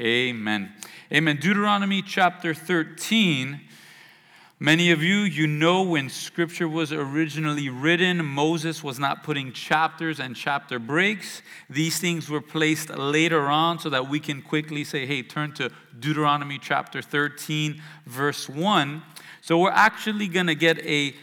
Amen. Amen. Deuteronomy chapter 13. Many of you, you know when scripture was originally written, Moses was not putting chapters and chapter breaks. These things were placed later on so that we can quickly say, hey, turn to Deuteronomy chapter 13, verse 1. So we're actually going to get a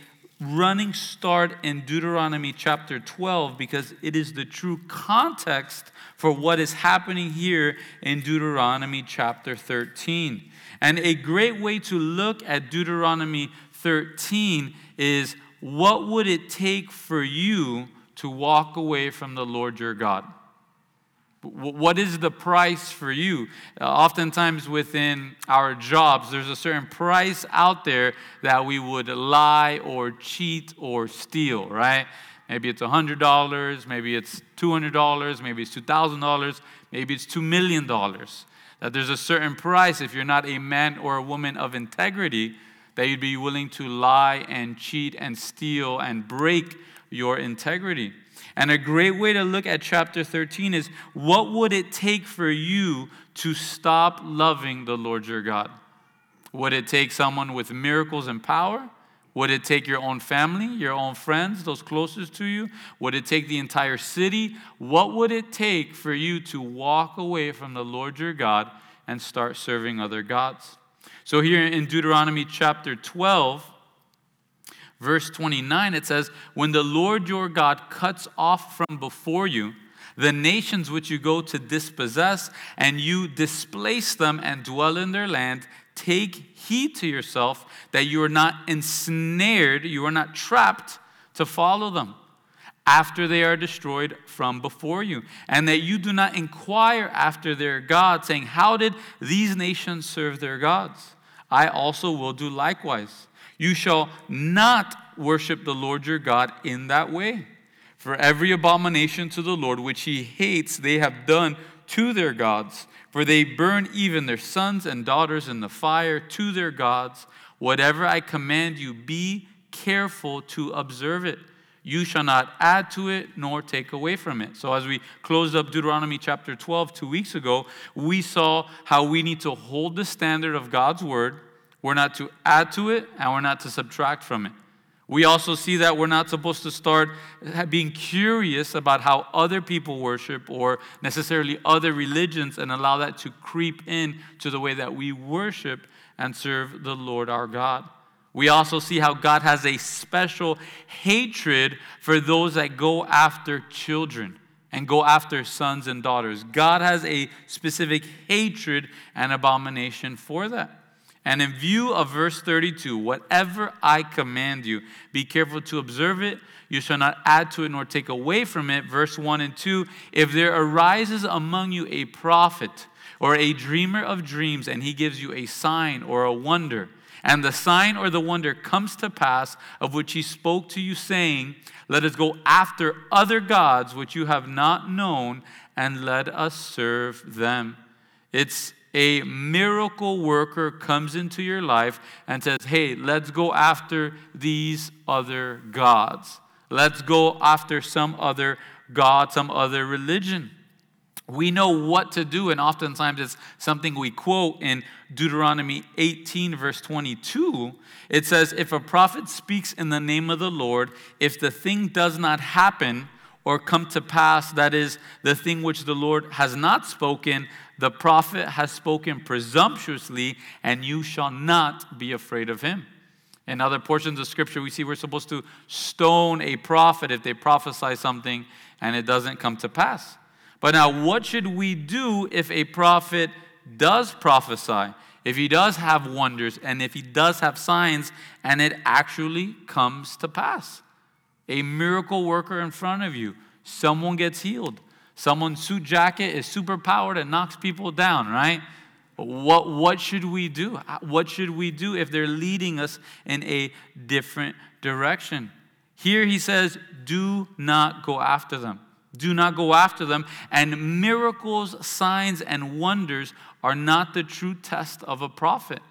running start in Deuteronomy chapter 12 because it is the true context for what is happening here in Deuteronomy chapter 13. And a great way to look at Deuteronomy 13 is what would it take for you to walk away from the Lord your God? What is the price for you? Uh, oftentimes within our jobs, there's a certain price out there that we would lie or cheat or steal, right? Maybe it's $100, maybe it's $200, maybe it's $2,000, maybe it's $2 million. That there's a certain price if you're not a man or a woman of integrity that you'd be willing to lie and cheat and steal and break your integrity. And a great way to look at chapter 13 is what would it take for you to stop loving the Lord your God? Would it take someone with miracles and power? Would it take your own family, your own friends, those closest to you? Would it take the entire city? What would it take for you to walk away from the Lord your God and start serving other gods? So, here in Deuteronomy chapter 12, verse 29, it says, When the Lord your God cuts off from before you the nations which you go to dispossess, and you displace them and dwell in their land, take heed to yourself that you are not ensnared, you are not trapped to follow them after they are destroyed from before you, and that you do not inquire after their gods, saying, How did these nations serve their gods? I also will do likewise. You shall not worship the Lord your God in that way. For every abomination to the Lord which he hates, they have done to their gods. For they burn even their sons and daughters in the fire to their gods. Whatever I command you, be careful to observe it. You shall not add to it nor take away from it. So, as we closed up Deuteronomy chapter 12 two weeks ago, we saw how we need to hold the standard of God's word we're not to add to it and we're not to subtract from it. We also see that we're not supposed to start being curious about how other people worship or necessarily other religions and allow that to creep in to the way that we worship and serve the Lord our God. We also see how God has a special hatred for those that go after children and go after sons and daughters. God has a specific hatred and abomination for that. And in view of verse 32, whatever I command you, be careful to observe it. You shall not add to it nor take away from it. Verse 1 and 2 If there arises among you a prophet or a dreamer of dreams, and he gives you a sign or a wonder, and the sign or the wonder comes to pass of which he spoke to you, saying, Let us go after other gods which you have not known, and let us serve them. It's a miracle worker comes into your life and says, Hey, let's go after these other gods. Let's go after some other God, some other religion. We know what to do, and oftentimes it's something we quote in Deuteronomy 18, verse 22. It says, If a prophet speaks in the name of the Lord, if the thing does not happen, or come to pass, that is, the thing which the Lord has not spoken, the prophet has spoken presumptuously, and you shall not be afraid of him. In other portions of scripture, we see we're supposed to stone a prophet if they prophesy something and it doesn't come to pass. But now, what should we do if a prophet does prophesy, if he does have wonders, and if he does have signs, and it actually comes to pass? A miracle worker in front of you, someone gets healed Someone's suit jacket is super powered and knocks people down, right? What, what should we do? What should we do if they're leading us in a different direction? Here he says, do not go after them. Do not go after them. And miracles, signs, and wonders are not the true test of a prophet.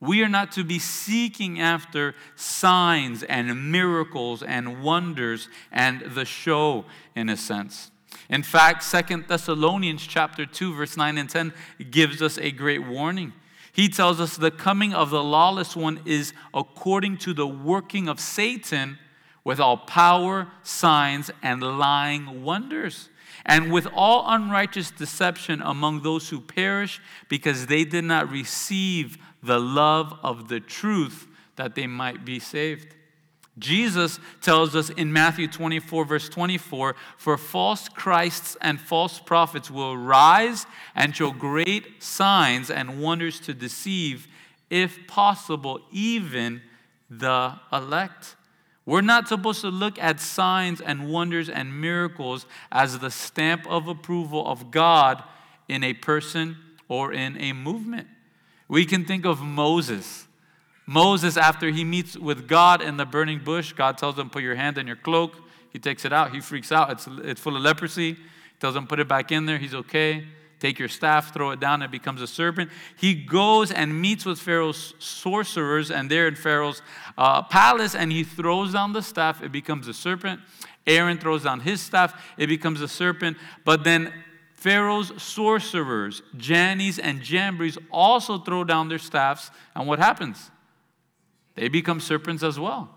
We are not to be seeking after signs and miracles and wonders and the show, in a sense. In fact, Second Thessalonians chapter 2 verse 9 and 10 gives us a great warning. He tells us the coming of the lawless one is according to the working of Satan with all power, signs, and lying wonders, and with all unrighteous deception among those who perish, because they did not receive the love of the truth that they might be saved. Jesus tells us in Matthew 24, verse 24, for false Christs and false prophets will rise and show great signs and wonders to deceive, if possible, even the elect. We're not supposed to look at signs and wonders and miracles as the stamp of approval of God in a person or in a movement. We can think of Moses. Moses, after he meets with God in the burning bush, God tells him, Put your hand in your cloak. He takes it out. He freaks out. It's, it's full of leprosy. He tells him, Put it back in there. He's okay. Take your staff, throw it down, it becomes a serpent. He goes and meets with Pharaoh's sorcerers, and they're in Pharaoh's uh, palace, and he throws down the staff, it becomes a serpent. Aaron throws down his staff, it becomes a serpent. But then Pharaoh's sorcerers, Jannes and Jambres, also throw down their staffs, and what happens? They become serpents as well.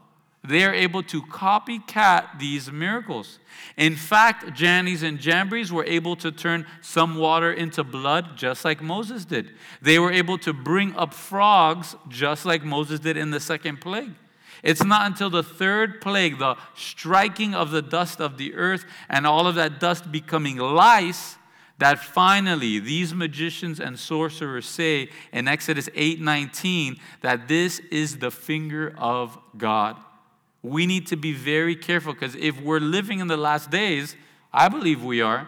They are able to copycat these miracles. In fact, Jannes and Jambres were able to turn some water into blood just like Moses did. They were able to bring up frogs just like Moses did in the second plague. It's not until the third plague, the striking of the dust of the earth and all of that dust becoming lice, that finally these magicians and sorcerers say in Exodus 8:19 that this is the finger of God. We need to be very careful because if we're living in the last days, I believe we are.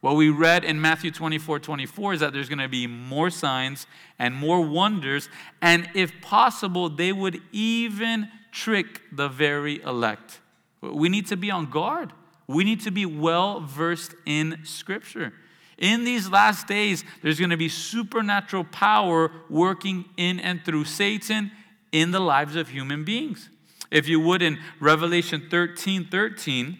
What we read in Matthew 24 24 is that there's going to be more signs and more wonders, and if possible, they would even trick the very elect. We need to be on guard. We need to be well versed in Scripture. In these last days, there's going to be supernatural power working in and through Satan in the lives of human beings. If you would, in Revelation 13 13,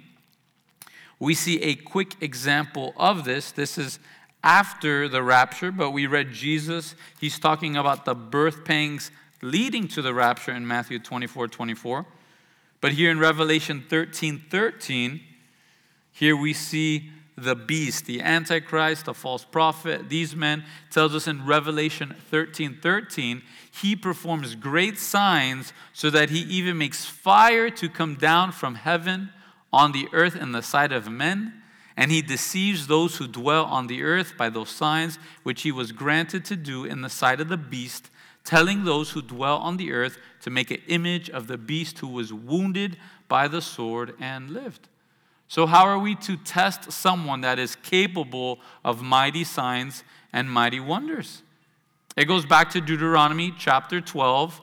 we see a quick example of this. This is after the rapture, but we read Jesus. He's talking about the birth pangs leading to the rapture in Matthew 24 24. But here in Revelation 13 13, here we see the beast, the Antichrist, the false prophet, these men, tells us in Revelation 13 13, he performs great signs so that he even makes fire to come down from heaven on the earth in the sight of men. And he deceives those who dwell on the earth by those signs which he was granted to do in the sight of the beast, telling those who dwell on the earth to make an image of the beast who was wounded by the sword and lived. So, how are we to test someone that is capable of mighty signs and mighty wonders? It goes back to Deuteronomy chapter 12,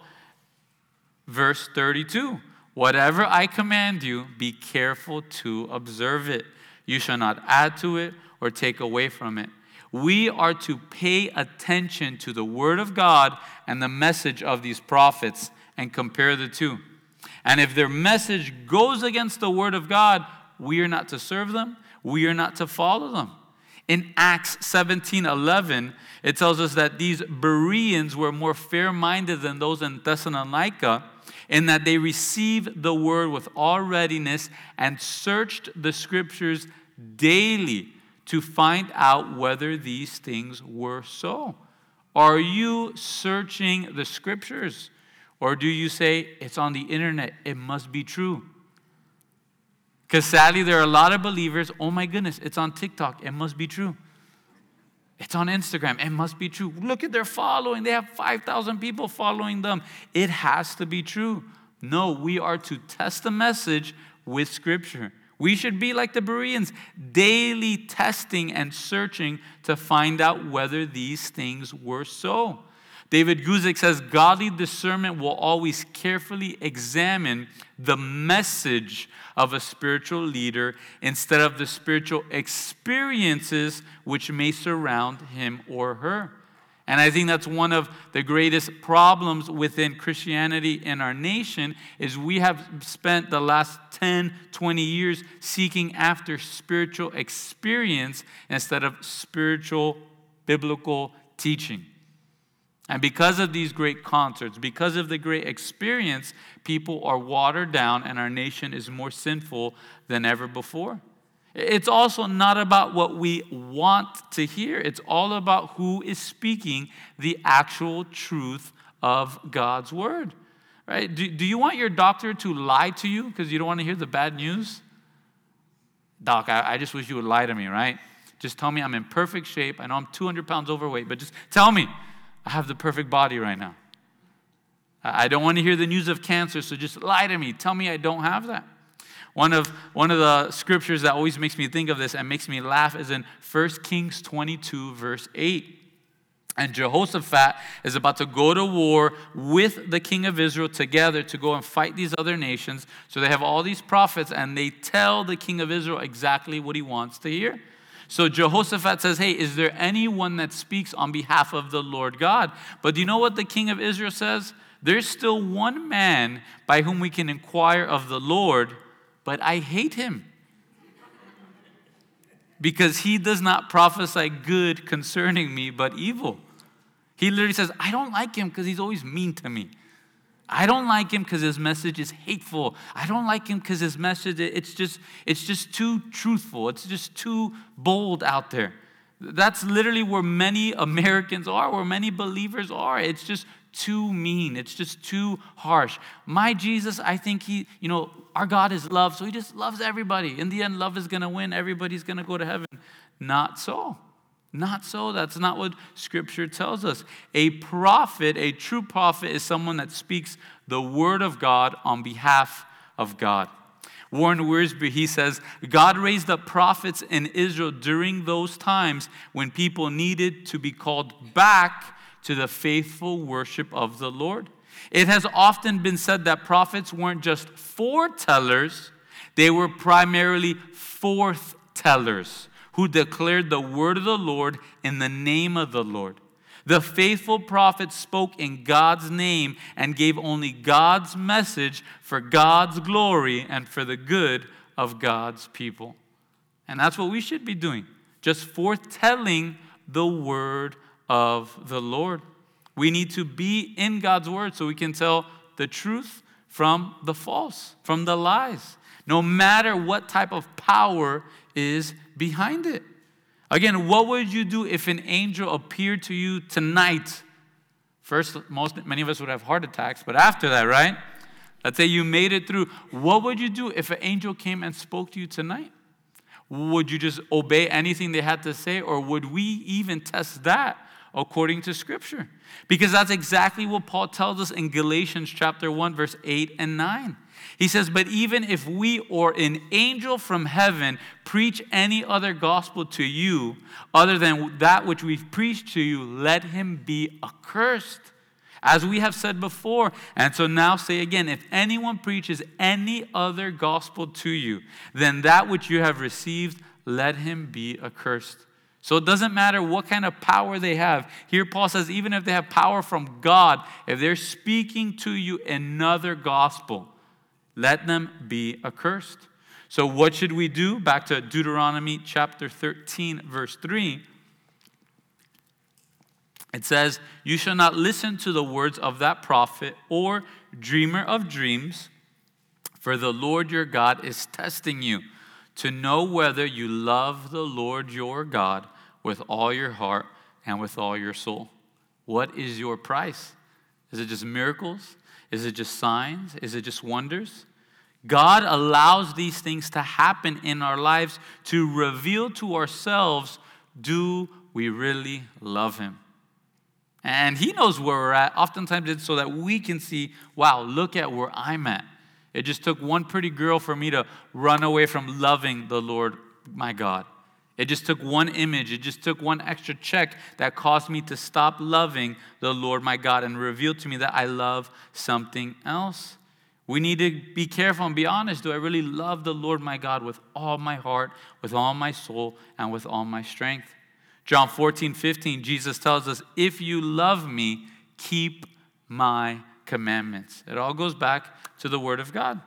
verse 32. Whatever I command you, be careful to observe it. You shall not add to it or take away from it. We are to pay attention to the word of God and the message of these prophets and compare the two. And if their message goes against the word of God, we are not to serve them, we are not to follow them. In Acts 17 11, it tells us that these Bereans were more fair minded than those in Thessalonica, in that they received the word with all readiness and searched the scriptures daily to find out whether these things were so. Are you searching the scriptures? Or do you say, it's on the internet, it must be true? Because sadly, there are a lot of believers, oh my goodness, it's on TikTok. It must be true. It's on Instagram. It must be true. Look at their following. They have 5,000 people following them. It has to be true. No, we are to test the message with Scripture. We should be like the Bereans, daily testing and searching to find out whether these things were so. David Guzik says godly discernment will always carefully examine the message of a spiritual leader instead of the spiritual experiences which may surround him or her. And I think that's one of the greatest problems within Christianity in our nation is we have spent the last 10, 20 years seeking after spiritual experience instead of spiritual biblical teaching. And because of these great concerts, because of the great experience, people are watered down and our nation is more sinful than ever before. It's also not about what we want to hear, it's all about who is speaking the actual truth of God's word. Right? Do, do you want your doctor to lie to you because you don't want to hear the bad news? Doc, I, I just wish you would lie to me, right? Just tell me I'm in perfect shape. I know I'm 200 pounds overweight, but just tell me I have the perfect body right now. I don't want to hear the news of cancer, so just lie to me. Tell me I don't have that. One of, one of the scriptures that always makes me think of this and makes me laugh is in 1 Kings 22, verse 8. And Jehoshaphat is about to go to war with the king of Israel together to go and fight these other nations. So they have all these prophets and they tell the king of Israel exactly what he wants to hear. So Jehoshaphat says, Hey, is there anyone that speaks on behalf of the Lord God? But do you know what the king of Israel says? There's still one man by whom we can inquire of the Lord, but I hate him because he does not prophesy good concerning me, but evil. He literally says, I don't like him because he's always mean to me. I don't like him because his message is hateful. I don't like him because his message it's just it's just too truthful. It's just too bold out there. That's literally where many Americans are, where many believers are. It's just too mean. It's just too harsh. My Jesus, I think he, you know, our God is love, so he just loves everybody. In the end, love is going to win. Everybody's going to go to heaven. Not so. Not so. That's not what scripture tells us. A prophet, a true prophet, is someone that speaks the word of God on behalf of God. Warren Wiersbe, he says, God raised up prophets in Israel during those times when people needed to be called back to the faithful worship of the Lord. It has often been said that prophets weren't just foretellers, they were primarily forthtellers who declared the word of the Lord in the name of the Lord. The faithful prophet spoke in God's name and gave only God's message for God's glory and for the good of God's people. And that's what we should be doing, just foretelling the word of the Lord. We need to be in God's word so we can tell the truth from the false, from the lies, no matter what type of power is behind it. Again, what would you do if an angel appeared to you tonight? First, most many of us would have heart attacks, but after that, right? Let's say you made it through. What would you do if an angel came and spoke to you tonight? Would you just obey anything they had to say, or would we even test that according to Scripture. Because that's exactly what Paul tells us in Galatians chapter 1, verse 8 and 9. He says, But even if we or an angel from heaven preach any other gospel to you other than that which we've preached to you, let him be accursed. As we have said before, and so now say again if anyone preaches any other gospel to you than that which you have received, let him be accursed. So it doesn't matter what kind of power they have. Here, Paul says, even if they have power from God, if they're speaking to you another gospel, let them be accursed. So, what should we do? Back to Deuteronomy chapter 13, verse 3. It says, You shall not listen to the words of that prophet or dreamer of dreams, for the Lord your God is testing you to know whether you love the Lord your God with all your heart and with all your soul. What is your price? Is it just miracles? Is it just signs? Is it just wonders? God allows these things to happen in our lives to reveal to ourselves do we really love Him? And He knows where we're at. Oftentimes it's so that we can see, wow, look at where I'm at. It just took one pretty girl for me to run away from loving the Lord my God. It just took one image, it just took one extra check that caused me to stop loving the Lord my God and revealed to me that I love something else. We need to be careful and be honest. Do I really love the Lord my God with all my heart, with all my soul, and with all my strength? John 14, 15, Jesus tells us, If you love me, keep my commandments. It all goes back to the Word of God.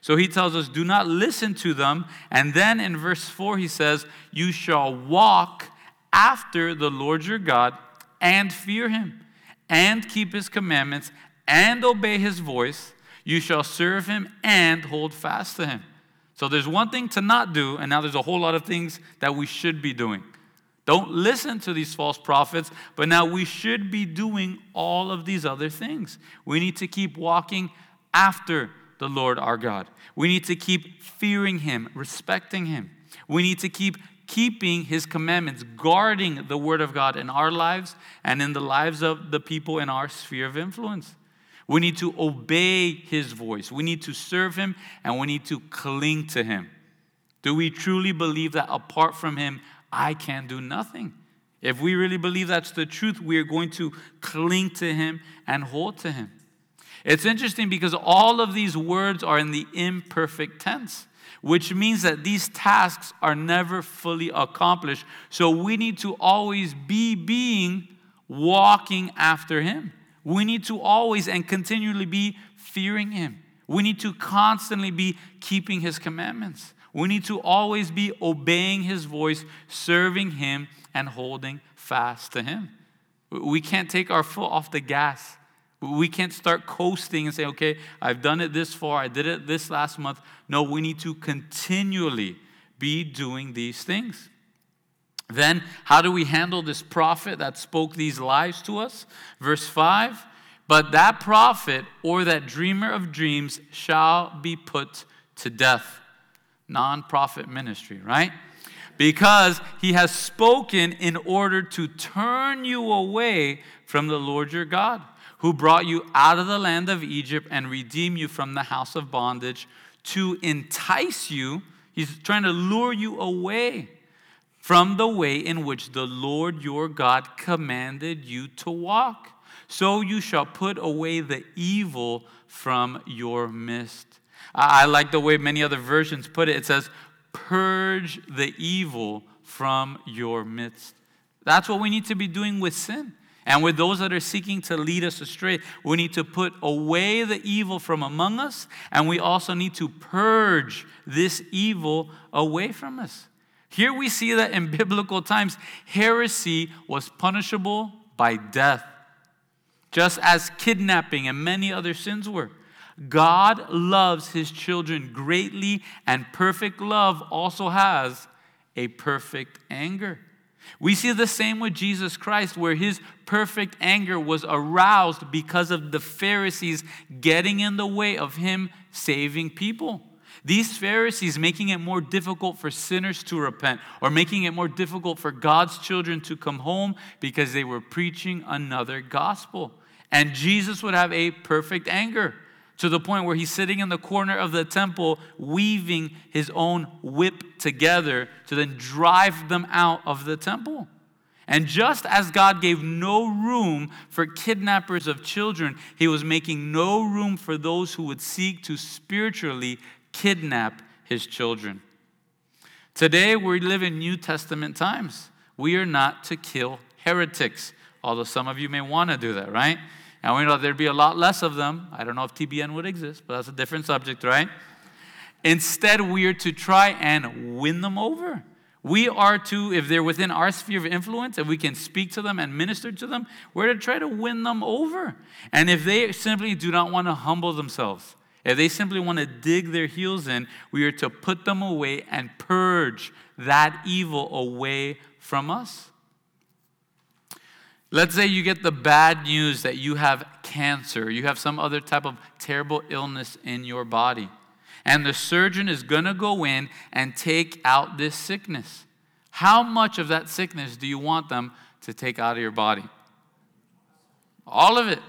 So he tells us, Do not listen to them. And then in verse 4, he says, You shall walk after the Lord your God and fear him and keep his commandments and obey his voice. You shall serve him and hold fast to him. So there's one thing to not do, and now there's a whole lot of things that we should be doing. Don't listen to these false prophets, but now we should be doing all of these other things. We need to keep walking after the Lord our God. We need to keep fearing Him, respecting Him. We need to keep keeping His commandments, guarding the Word of God in our lives and in the lives of the people in our sphere of influence. We need to obey His voice. We need to serve Him and we need to cling to Him. Do we truly believe that apart from Him, I can do nothing. If we really believe that's the truth, we are going to cling to Him and hold to Him. It's interesting because all of these words are in the imperfect tense, which means that these tasks are never fully accomplished. So we need to always be being walking after Him. We need to always and continually be fearing Him. We need to constantly be keeping His commandments. We need to always be obeying His voice, serving Him, and holding fast to Him. We can't take our foot off the gas. We can't start coasting and say, okay, I've done it this far, I did it this last month. No, we need to continually be doing these things. Then, how do we handle this prophet that spoke these lies to us? Verse 5 But that prophet or that dreamer of dreams shall be put to death Non profit ministry, right? Because he has spoken in order to turn you away from the Lord your God, who brought you out of the land of Egypt and redeemed you from the house of bondage, to entice you. He's trying to lure you away from the way in which the Lord your God commanded you to walk. So you shall put away the evil from your midst. I like the way many other versions put it. It says, Purge the evil from your midst. That's what we need to be doing with sin. And with those that are seeking to lead us astray, we need to put away the evil from among us, and we also need to purge this evil away from us. Here we see that in biblical times, heresy was punishable by death, just as kidnapping and many other sins were. God loves his children greatly, and perfect love also has a perfect anger. We see the same with Jesus Christ, where his perfect anger was aroused because of the Pharisees getting in the way of him saving people. These Pharisees making it more difficult for sinners to repent or making it more difficult for God's children to come home because they were preaching another gospel. And Jesus would have a perfect anger to the point where he's sitting in the corner of the temple weaving his own whip together to then drive them out of the temple. And just as God gave no room for kidnappers of children, he was making no room for those who would seek to spiritually kidnap his children. Today, we live in New Testament times. We are not to kill heretics, although some of you may want to do that, right? And we know there'd be a lot less of them. I don't know if TBN would exist, but that's a different subject, right? Instead, we are to try and win them over. We are to, if they're within our sphere of influence, and we can speak to them and minister to them, we're to try to win them over. And if they simply do not want to humble themselves, if they simply want to dig their heels in, we are to put them away and purge that evil away from us. Let's say you get the bad news that you have cancer, you have some other type of terrible illness in your body. And the surgeon is going to go in and take out this sickness. How much of that sickness do you want them to take out of your body? All of it.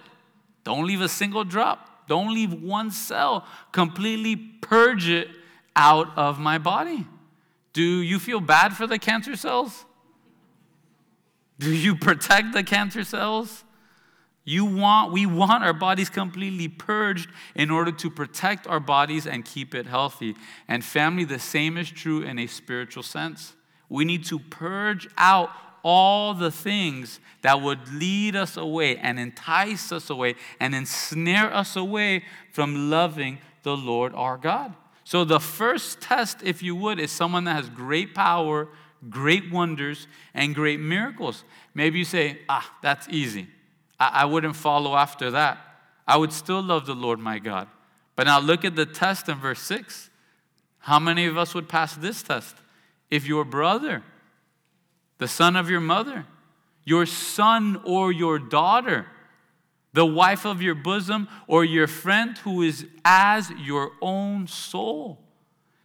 Don't leave a single drop. Don't leave one cell. Completely purge it out of my body. Do you feel bad for the cancer cells? Do you protect the cancer cells? You want, we want our bodies completely purged in order to protect our bodies and keep it healthy. And family, the same is true in a spiritual sense. We need to purge out all the things that would lead us away and entice us away and ensnare us away from loving the Lord our God. So, the first test, if you would, is someone that has great power, great wonders, and great miracles. Maybe you say, ah, that's easy. I, I wouldn't follow after that. I would still love the Lord my God. But now look at the test in verse 6. How many of us would pass this test? If your brother, the son of your mother, your son or your daughter, the wife of your bosom, or your friend who is as your own soul,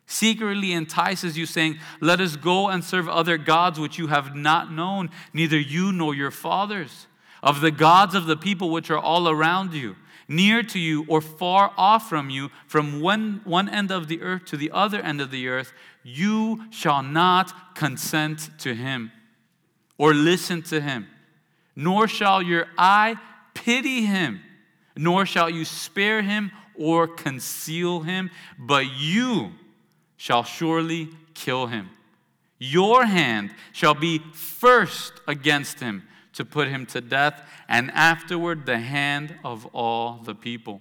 secretly entices you, saying, Let us go and serve other gods which you have not known, neither you nor your fathers, of the gods of the people which are all around you, near to you or far off from you, from one, one end of the earth to the other end of the earth, you shall not consent to him or listen to him, nor shall your eye pity him, nor shall you spare him or conceal him, but you shall surely kill him. Your hand shall be first against him to put him to death, and afterward the hand of all the people.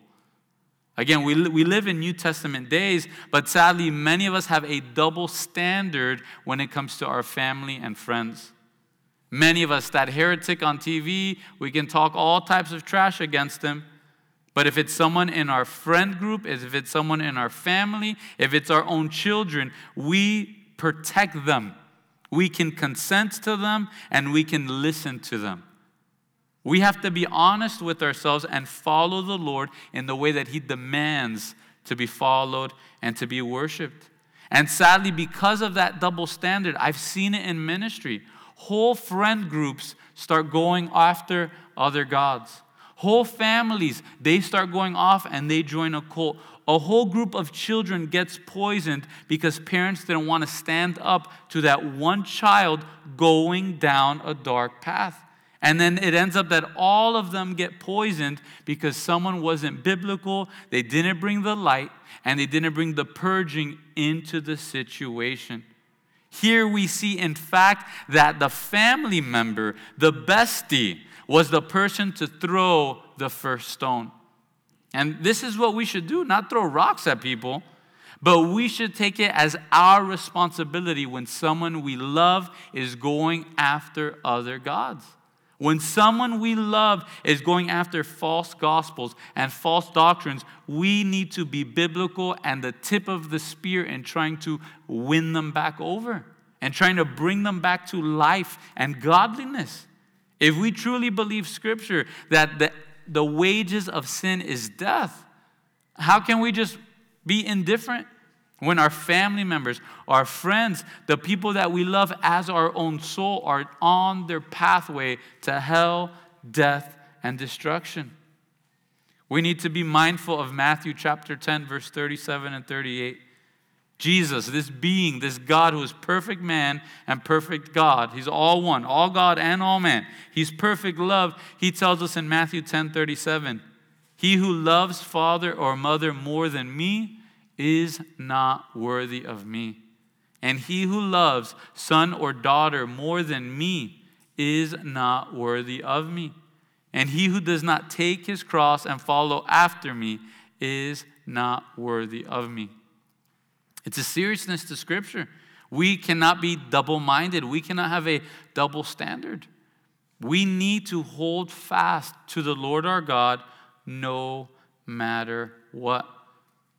Again, we, we live in New Testament days, but sadly, many of us have a double standard when it comes to our family and friends. Many of us, that heretic on TV, we can talk all types of trash against him. But if it's someone in our friend group, if it's someone in our family, if it's our own children, we protect them. We can consent to them and we can listen to them. We have to be honest with ourselves and follow the Lord in the way that He demands to be followed and to be worshiped. And sadly, because of that double standard, I've seen it in ministry. Whole friend groups start going after other gods. Whole families, they start going off and they join a cult. A whole group of children gets poisoned because parents didn't want to stand up to that one child going down a dark path. And then it ends up that all of them get poisoned because someone wasn't biblical, they didn't bring the light, and they didn't bring the purging into the situation. Here we see, in fact, that the family member, the bestie, was the person to throw the first stone. And this is what we should do not throw rocks at people, but we should take it as our responsibility when someone we love is going after other gods. When someone we love is going after false gospels and false doctrines, we need to be biblical and the tip of the spear in trying to win them back over and trying to bring them back to life and godliness. If we truly believe Scripture that the, the wages of sin is death, how can we just be indifferent when our family members, our friends, the people that we love as our own soul are on their pathway to hell, death, and destruction? We need to be mindful of Matthew chapter 10, verse 37 and 38. Jesus, this being, this God who is perfect man and perfect God, he's all one, all God and all man. He's perfect love. He tells us in Matthew 10 37, He who loves father or mother more than me is not worthy of me. And he who loves son or daughter more than me is not worthy of me. And he who does not take his cross and follow after me is not worthy of me. It's a seriousness to Scripture. We cannot be double minded, we cannot have a double standard. We need to hold fast to the Lord our God no matter what.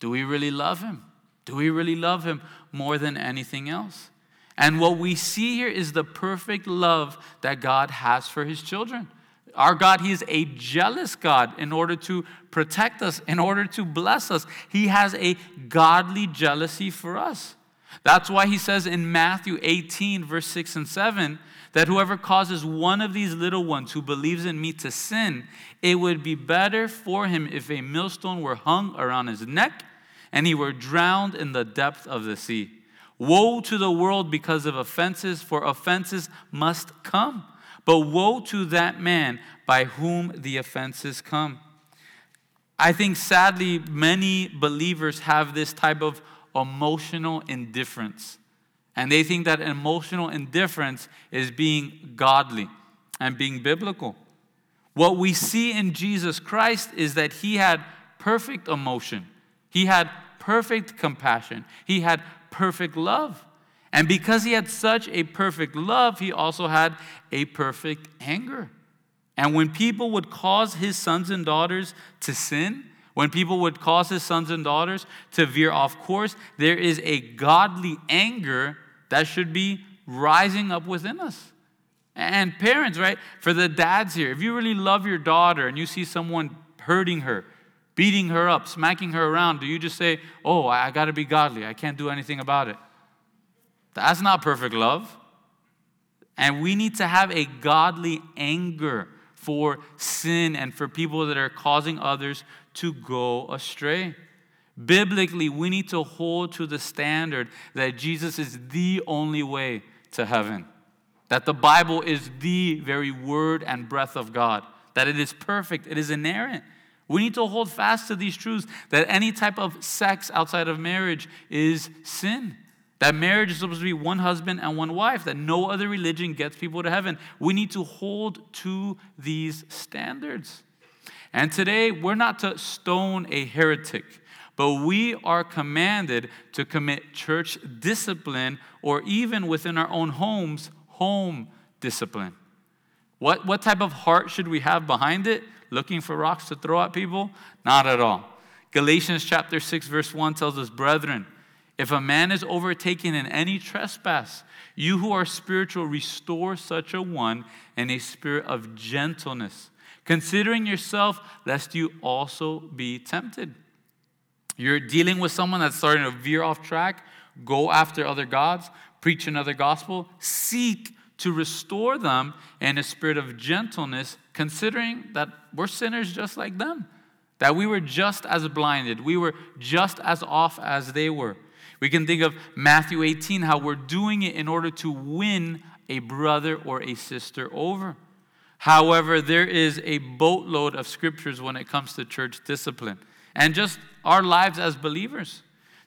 Do we really love Him? Do we really love Him more than anything else? And what we see here is the perfect love that God has for His children. Our God, He is a jealous God in order to protect us, in order to bless us. He has a godly jealousy for us. That's why He says in Matthew 18, verse 6 and 7, that whoever causes one of these little ones who believes in me to sin, it would be better for him if a millstone were hung around his neck and he were drowned in the depth of the sea. Woe to the world because of offenses, for offenses must come. But woe to that man by whom the offenses come. I think sadly, many believers have this type of emotional indifference. And they think that emotional indifference is being godly and being biblical. What we see in Jesus Christ is that he had perfect emotion, he had perfect compassion, he had perfect love. And because he had such a perfect love, he also had a perfect anger. And when people would cause his sons and daughters to sin, when people would cause his sons and daughters to veer off course, there is a godly anger that should be rising up within us. And parents, right? For the dads here, if you really love your daughter and you see someone hurting her, beating her up, smacking her around, do you just say, Oh, I got to be godly. I can't do anything about it? That's not perfect love. And we need to have a godly anger for sin and for people that are causing others to go astray. Biblically, we need to hold to the standard that Jesus is the only way to heaven, that the Bible is the very word and breath of God, that it is perfect, it is inerrant. We need to hold fast to these truths that any type of sex outside of marriage is sin. That marriage is supposed to be one husband and one wife, that no other religion gets people to heaven. We need to hold to these standards. And today, we're not to stone a heretic, but we are commanded to commit church discipline or even within our own homes, home discipline. What, what type of heart should we have behind it? Looking for rocks to throw at people? Not at all. Galatians chapter 6, verse 1 tells us, Brethren, if a man is overtaken in any trespass, you who are spiritual, restore such a one in a spirit of gentleness, considering yourself, lest you also be tempted. You're dealing with someone that's starting to veer off track, go after other gods, preach another gospel, seek to restore them in a spirit of gentleness, considering that we're sinners just like them, that we were just as blinded, we were just as off as they were. We can think of Matthew 18, how we're doing it in order to win a brother or a sister over. However, there is a boatload of scriptures when it comes to church discipline and just our lives as believers.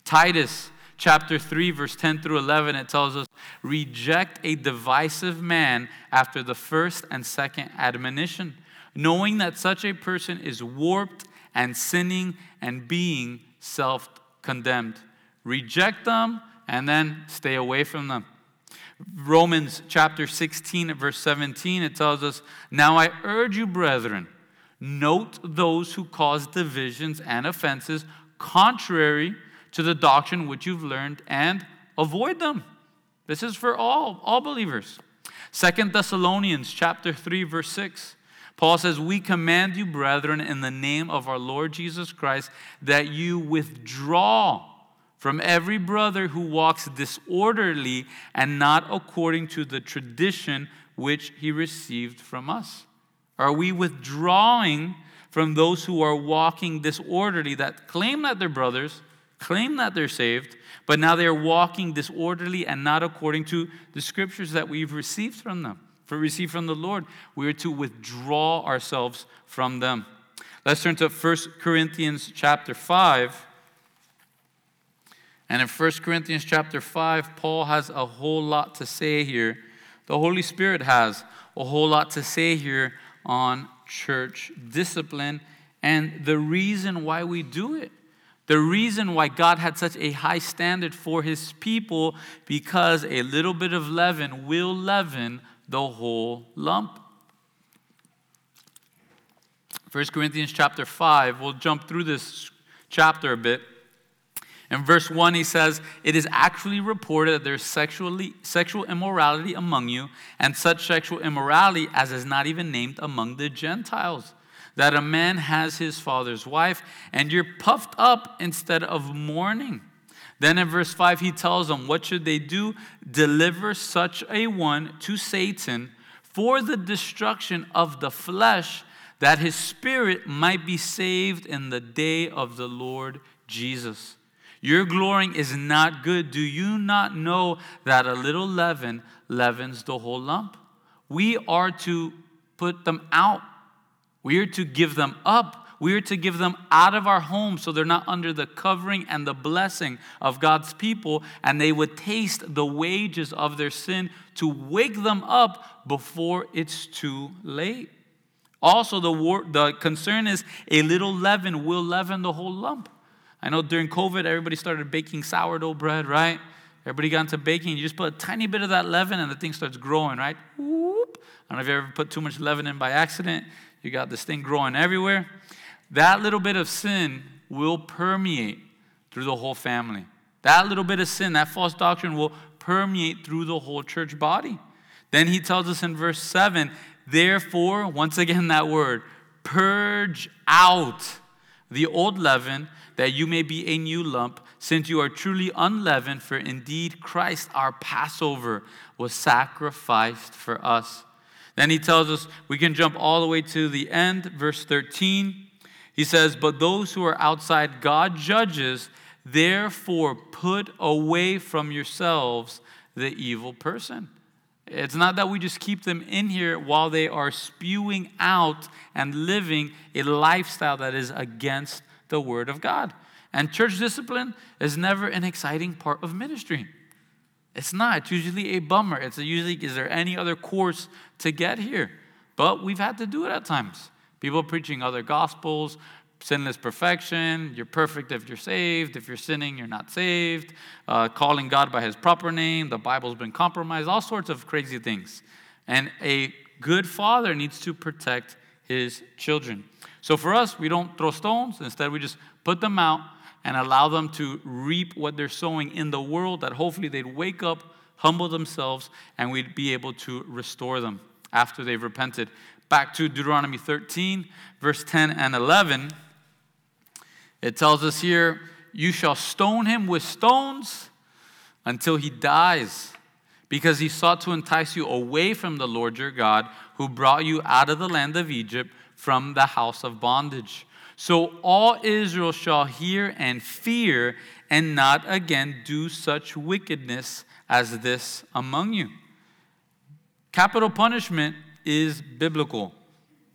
Titus chapter 3, verse 10 through 11, it tells us reject a divisive man after the first and second admonition, knowing that such a person is warped and sinning and being self condemned reject them, and then stay away from them. Romans chapter 16, verse 17, it tells us, Now I urge you, brethren, note those who cause divisions and offenses contrary to the doctrine which you've learned and avoid them. This is for all, all believers. Second Thessalonians chapter 3, verse 6. Paul says, We command you, brethren, in the name of our Lord Jesus Christ, that you withdraw from every brother who walks disorderly and not according to the tradition which he received from us? Are we withdrawing from those who are walking disorderly that claim that they're brothers, claim that they're saved, but now they're walking disorderly and not according to the scriptures that we've received from them, for received from the Lord? We are to withdraw ourselves from them. Let's turn to 1 Corinthians chapter 5. And in 1 Corinthians chapter 5, Paul has a whole lot to say here. The Holy Spirit has a whole lot to say here on church discipline and the reason why we do it. The reason why God had such a high standard for his people because a little bit of leaven will leaven the whole lump. 1 Corinthians chapter 5, we'll jump through this chapter a bit. In verse 1, he says, It is actually reported that there's sexually, sexual immorality among you, and such sexual immorality as is not even named among the Gentiles. That a man has his father's wife, and you're puffed up instead of mourning. Then in verse 5, he tells them, What should they do? Deliver such a one to Satan for the destruction of the flesh, that his spirit might be saved in the day of the Lord Jesus. Your glorying is not good. Do you not know that a little leaven leavens the whole lump? We are to put them out. We are to give them up. We are to give them out of our home so they're not under the covering and the blessing of God's people, and they would taste the wages of their sin to wake them up before it's too late. Also, the, war, the concern is a little leaven will leaven the whole lump. I know during COVID, everybody started baking sourdough bread, right? Everybody got into baking. You just put a tiny bit of that leaven and the thing starts growing, right? Whoop. I don't know if you ever put too much leaven in by accident. You got this thing growing everywhere. That little bit of sin will permeate through the whole family. That little bit of sin, that false doctrine will permeate through the whole church body. Then he tells us in verse 7 Therefore, once again, that word, purge out the old leaven, that you may be a new lump, since you are truly unleavened, for indeed Christ, our Passover, was sacrificed for us. Then he tells us, we can jump all the way to the end, verse 13. He says, But those who are outside God judges, therefore put away from yourselves the evil person. It's not that we just keep them in here while they are spewing out and living a lifestyle that is against the Word of God. And church discipline is never an exciting part of ministry. It's not. It's usually a bummer. It's usually, is there any other course to get here? But we've had to do it at times. People preaching other gospels, sinless perfection, you're perfect if you're saved, if you're sinning, you're not saved, uh, calling God by his proper name, the Bible's been compromised, all sorts of crazy things. And a good father needs to protect his children. So for us, we don't throw stones, instead, we just put them out and allow them to reap what they're sowing in the world, that hopefully they'd wake up, humble themselves, and we'd be able to restore them after they've repented. Back to Deuteronomy 13, verse 10 and 11. It tells us here, You shall stone him with stones until he dies, because he sought to entice you away from the Lord your God, who brought you out of the land of Egypt from the house of bondage. So all Israel shall hear and fear, and not again do such wickedness as this among you. Capital punishment is biblical.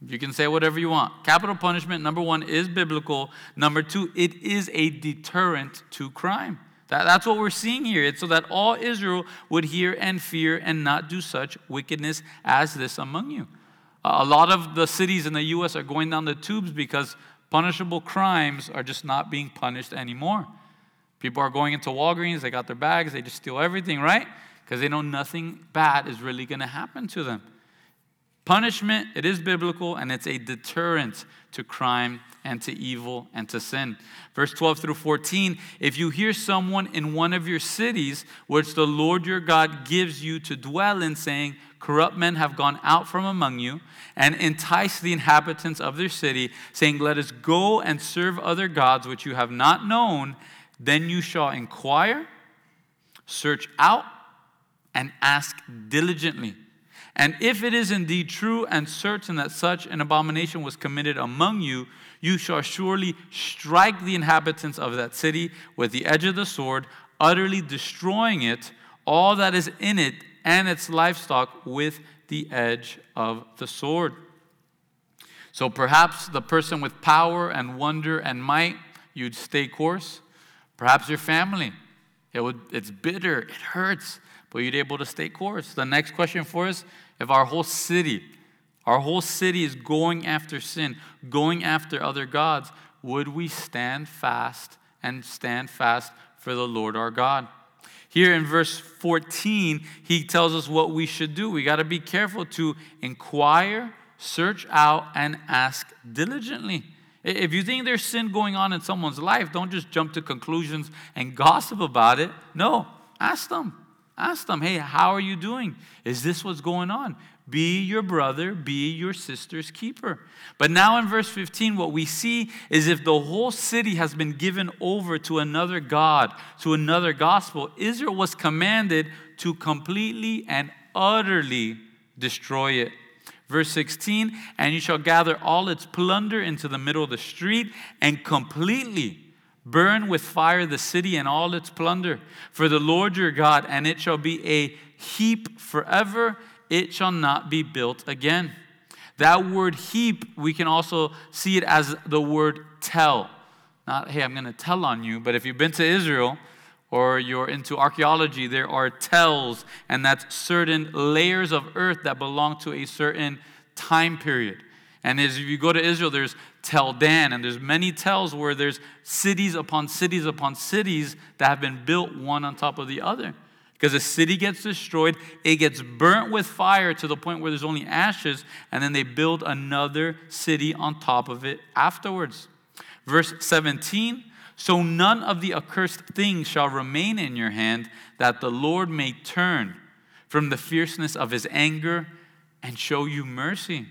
You can say whatever you want. Capital punishment, number one, is biblical. Number two, it is a deterrent to crime. That, that's what we're seeing here. It's so that all Israel would hear and fear and not do such wickedness as this among you. a lot of the cities in the U.S. are going down the tubes because punishable crimes are just not being punished anymore. People are going into Walgreens, they got their bags, they just steal everything, right? Because they know nothing bad is really going to happen to them. Punishment, it is biblical and it's a deterrent to crime and to evil and to sin. Verse 12 through 14 If you hear someone in one of your cities, which the Lord your God gives you to dwell in, saying, Corrupt men have gone out from among you, and entice the inhabitants of their city, saying, Let us go and serve other gods which you have not known, then you shall inquire, search out, and ask diligently and if it is indeed true and certain that such an abomination was committed among you, you shall surely strike the inhabitants of that city with the edge of the sword, utterly destroying it, all that is in it, and its livestock with the edge of the sword. So perhaps the person with power and wonder and might, you'd stay course. Perhaps your family, it would, it's bitter, it hurts, but you'd able to stay course. The next question for us if our whole city, our whole city is going after sin, going after other gods, would we stand fast and stand fast for the Lord our God? Here in verse 14, he tells us what we should do. We got to be careful to inquire, search out, and ask diligently. If you think there's sin going on in someone's life, don't just jump to conclusions and gossip about it. No, ask them. Ask them, hey, how are you doing? Is this what's going on? Be your brother, be your sister's keeper. But now in verse 15, what we see is if the whole city has been given over to another God, to another gospel, Israel was commanded to completely and utterly destroy it. Verse 16, and you shall gather all its plunder into the middle of the street and completely Burn with fire the city and all its plunder for the Lord your God, and it shall be a heap forever. It shall not be built again. That word heap, we can also see it as the word tell. Not, hey, I'm going to tell on you, but if you've been to Israel or you're into archaeology, there are tells, and that's certain layers of earth that belong to a certain time period. And as if you go to Israel, there's Tel Dan, and there's many tells where there's cities upon cities upon cities that have been built one on top of the other. Because a city gets destroyed, it gets burnt with fire to the point where there's only ashes, and then they build another city on top of it afterwards. Verse 17 So none of the accursed things shall remain in your hand, that the Lord may turn from the fierceness of his anger and show you mercy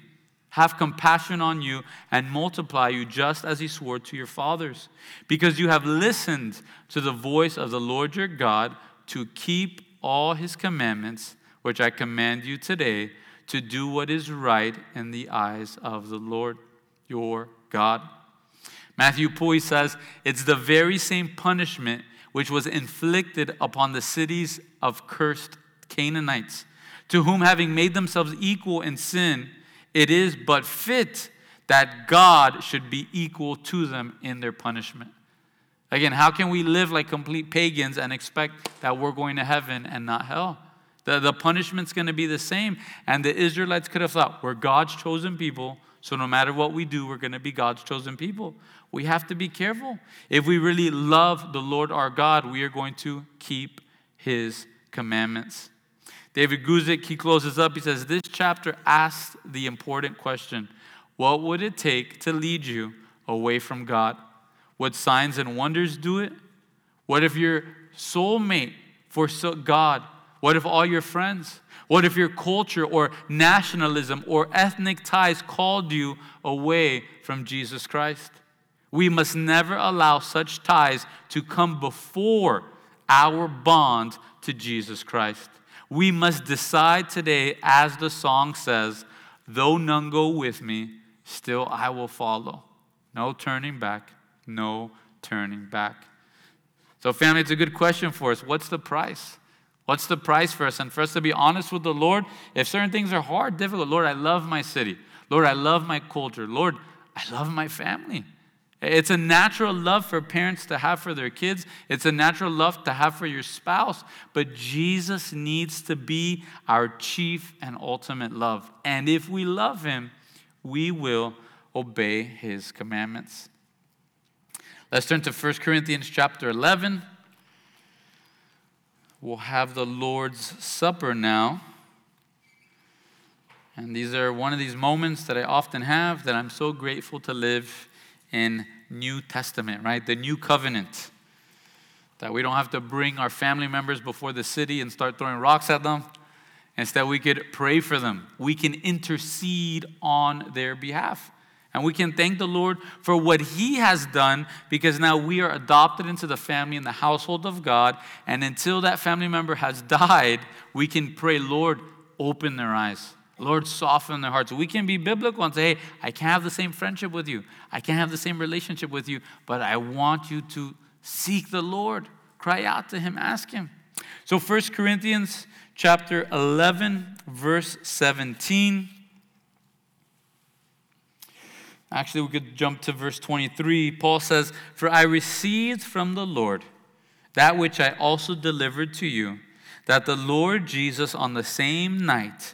have compassion on you, and multiply you just as he swore to your fathers. Because you have listened to the voice of the Lord your God to keep all his commandments, which I command you today, to do what is right in the eyes of the Lord your God. Matthew Poole says it's the very same punishment which was inflicted upon the cities of cursed Canaanites, to whom, having made themselves equal in sin, it is but fit that God should be equal to them in their punishment. Again, how can we live like complete pagans and expect that we're going to heaven and not hell? The, the punishment's going to be the same. And the Israelites could have thought, we're God's chosen people, so no matter what we do, we're going to be God's chosen people. We have to be careful. If we really love the Lord our God, we are going to keep his commandments. David Guzik, he closes up. He says, This chapter asks the important question What would it take to lead you away from God? Would signs and wonders do it? What if your soulmate forsook God? What if all your friends? What if your culture or nationalism or ethnic ties called you away from Jesus Christ? We must never allow such ties to come before our bond to Jesus Christ. We must decide today, as the song says, though none go with me, still I will follow. No turning back, no turning back. So, family, it's a good question for us. What's the price? What's the price for us? And for us to be honest with the Lord, if certain things are hard, difficult, Lord, I love my city. Lord, I love my culture. Lord, I love my family. It's a natural love for parents to have for their kids. It's a natural love to have for your spouse. But Jesus needs to be our chief and ultimate love. And if we love him, we will obey his commandments. Let's turn to 1 Corinthians chapter 11. We'll have the Lord's Supper now. And these are one of these moments that I often have that I'm so grateful to live in New Testament, right? The new covenant. That we don't have to bring our family members before the city and start throwing rocks at them. Instead, we could pray for them. We can intercede on their behalf. And we can thank the Lord for what He has done because now we are adopted into the family and the household of God. And until that family member has died, we can pray, Lord, open their eyes. Lord, soften their hearts. We can be biblical and say, hey, I can't have the same friendship with you. I can't have the same relationship with you, but I want you to seek the Lord. Cry out to him, ask him. So 1 Corinthians chapter 11, verse 17. Actually, we could jump to verse 23. Paul says, For I received from the Lord that which I also delivered to you, that the Lord Jesus, on the same night,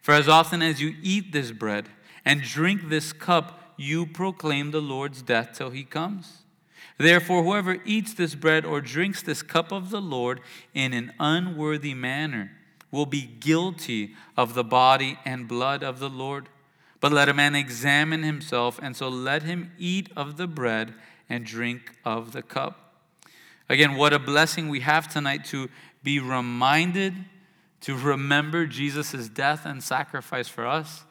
For as often as you eat this bread and drink this cup, you proclaim the Lord's death till he comes. Therefore, whoever eats this bread or drinks this cup of the Lord in an unworthy manner will be guilty of the body and blood of the Lord. But let a man examine himself, and so let him eat of the bread and drink of the cup. Again, what a blessing we have tonight to be reminded to remember Jesus' death and sacrifice for us,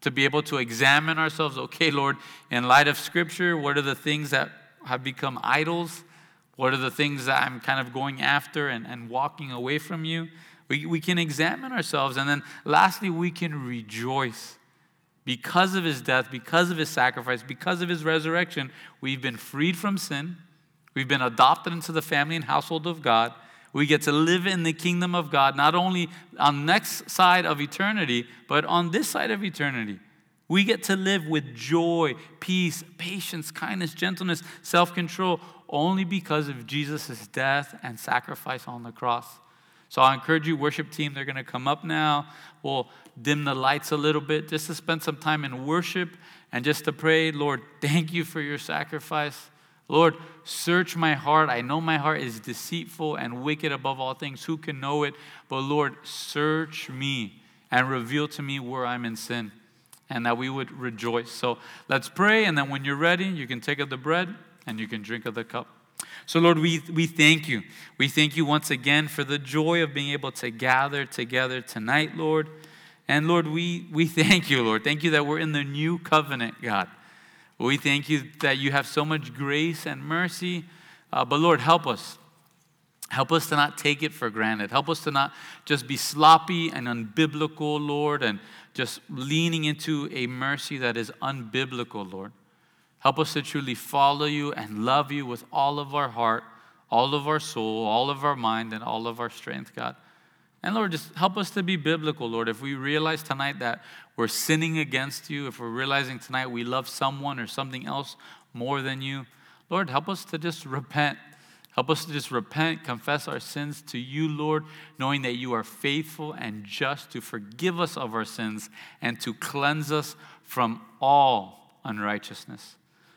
to be able to examine ourselves. Okay, Lord, in light of Scripture, what are the things that have become idols? What are the things that I'm kind of going after and, and walking away from you? We, we can examine ourselves. And then lastly, we can rejoice. Because of his death, because of his sacrifice, because of his resurrection, we've been freed from sin. We've been adopted into the family and household of God. We get to live in the kingdom of God, not only on next side of eternity, but on this side of eternity. We get to live with joy, peace, patience, kindness, gentleness, self control, only because of Jesus' death and sacrifice on the cross. So I encourage you, worship team, they're going to come up now. We'll dim the lights a little bit just to spend some time in worship and just to pray, Lord, thank you for your sacrifice. Lord, search my heart. I know my heart is deceitful and wicked above all things. Who can know it? But Lord, search me and reveal to me where I'm in sin and that we would rejoice. So let's pray. And then when you're ready, you can take of the bread and you can drink of the cup. So, Lord, we, we thank you. We thank you once again for the joy of being able to gather together tonight, Lord. And Lord, we, we thank you, Lord. Thank you that we're in the new covenant, God. We thank you that you have so much grace and mercy. Uh, but Lord, help us. Help us to not take it for granted. Help us to not just be sloppy and unbiblical, Lord, and just leaning into a mercy that is unbiblical, Lord. Help us to truly follow you and love you with all of our heart, all of our soul, all of our mind, and all of our strength, God. And Lord, just help us to be biblical, Lord. If we realize tonight that we're sinning against you, if we're realizing tonight we love someone or something else more than you, Lord, help us to just repent. Help us to just repent, confess our sins to you, Lord, knowing that you are faithful and just to forgive us of our sins and to cleanse us from all unrighteousness.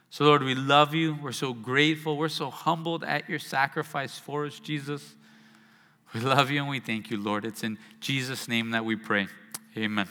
So, Lord, we love you. We're so grateful. We're so humbled at your sacrifice for us, Jesus. We love you and we thank you, Lord. It's in Jesus' name that we pray. Amen.